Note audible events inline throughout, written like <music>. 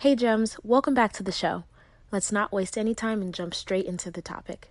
Hey, Gems, welcome back to the show. Let's not waste any time and jump straight into the topic.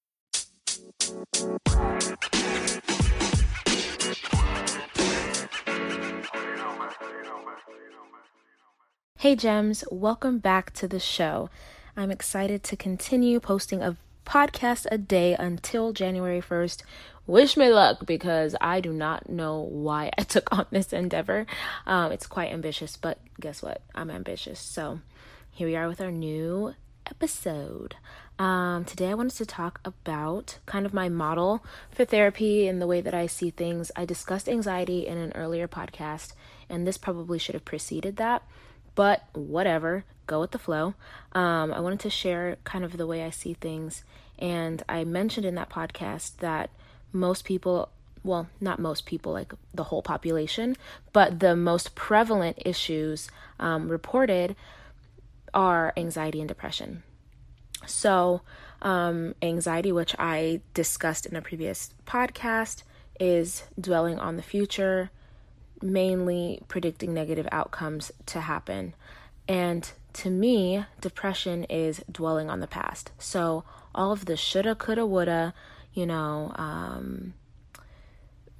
Hey, Gems, welcome back to the show. I'm excited to continue posting a podcast a day until January 1st. Wish me luck because I do not know why I <laughs> took on this endeavor. Um, it's quite ambitious, but guess what? I'm ambitious. So here we are with our new episode. Um, today, I wanted to talk about kind of my model for therapy and the way that I see things. I discussed anxiety in an earlier podcast, and this probably should have preceded that, but whatever, go with the flow. Um, I wanted to share kind of the way I see things, and I mentioned in that podcast that most people well, not most people, like the whole population, but the most prevalent issues um, reported are anxiety and depression. So, um, anxiety, which I discussed in a previous podcast, is dwelling on the future, mainly predicting negative outcomes to happen. And to me, depression is dwelling on the past. So, all of the shoulda, coulda, woulda, you know, um,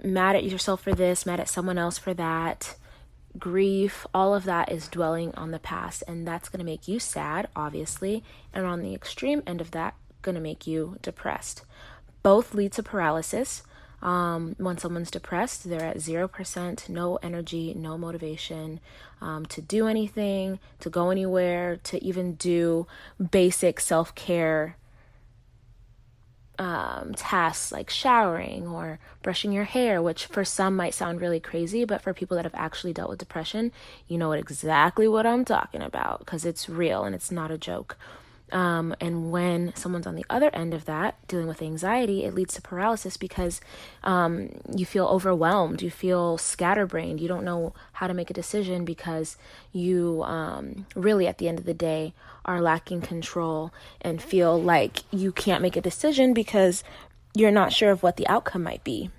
mad at yourself for this, mad at someone else for that, grief, all of that is dwelling on the past, and that's going to make you sad, obviously, and on the extreme end of that, going to make you depressed. Both lead to paralysis. Um, when someone's depressed, they're at 0%, no energy, no motivation um, to do anything, to go anywhere, to even do basic self care um, tasks like showering or brushing your hair, which for some might sound really crazy, but for people that have actually dealt with depression, you know exactly what I'm talking about because it's real and it's not a joke. Um, and when someone's on the other end of that, dealing with anxiety, it leads to paralysis because um, you feel overwhelmed, you feel scatterbrained, you don't know how to make a decision because you um, really, at the end of the day, are lacking control and feel like you can't make a decision because you're not sure of what the outcome might be.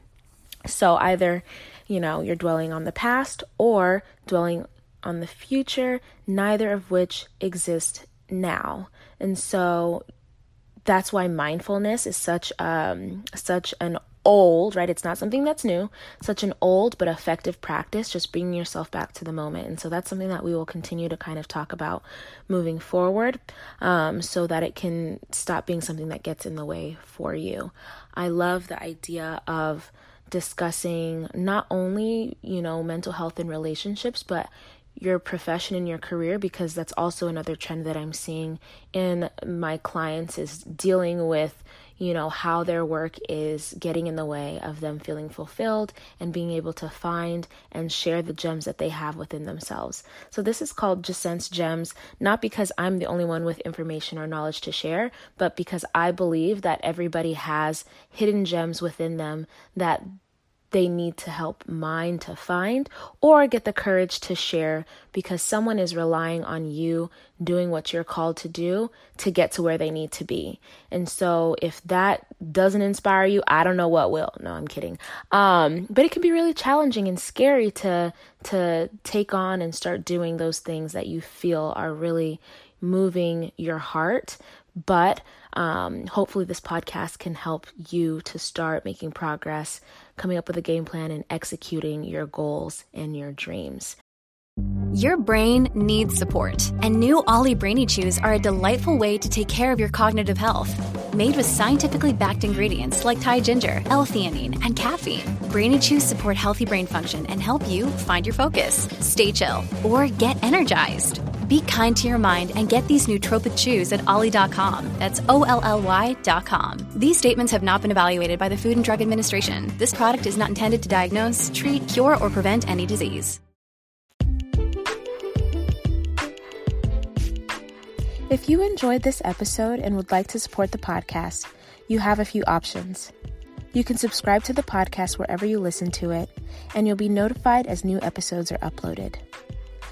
So either, you know, you're dwelling on the past or dwelling on the future, neither of which exist now. And so that's why mindfulness is such um such an old, right? It's not something that's new, such an old but effective practice, just bringing yourself back to the moment. And so that's something that we will continue to kind of talk about moving forward um, so that it can stop being something that gets in the way for you. I love the idea of discussing not only, you know, mental health and relationships, but your profession and your career because that's also another trend that I'm seeing in my clients is dealing with you know how their work is getting in the way of them feeling fulfilled and being able to find and share the gems that they have within themselves. So this is called Jacense Gems not because I'm the only one with information or knowledge to share, but because I believe that everybody has hidden gems within them that they need to help mine to find or get the courage to share because someone is relying on you doing what you're called to do to get to where they need to be. And so if that doesn't inspire you, I don't know what will. No, I'm kidding. Um, but it can be really challenging and scary to to take on and start doing those things that you feel are really moving your heart but um, hopefully, this podcast can help you to start making progress, coming up with a game plan, and executing your goals and your dreams. Your brain needs support, and new OLLY Brainy Chews are a delightful way to take care of your cognitive health. Made with scientifically backed ingredients like Thai ginger, L-theanine, and caffeine, Brainy Chews support healthy brain function and help you find your focus, stay chill, or get energized. Be kind to your mind and get these nootropic chews at olly.com. That's O L L Y.com. These statements have not been evaluated by the Food and Drug Administration. This product is not intended to diagnose, treat, cure, or prevent any disease. If you enjoyed this episode and would like to support the podcast, you have a few options. You can subscribe to the podcast wherever you listen to it, and you'll be notified as new episodes are uploaded.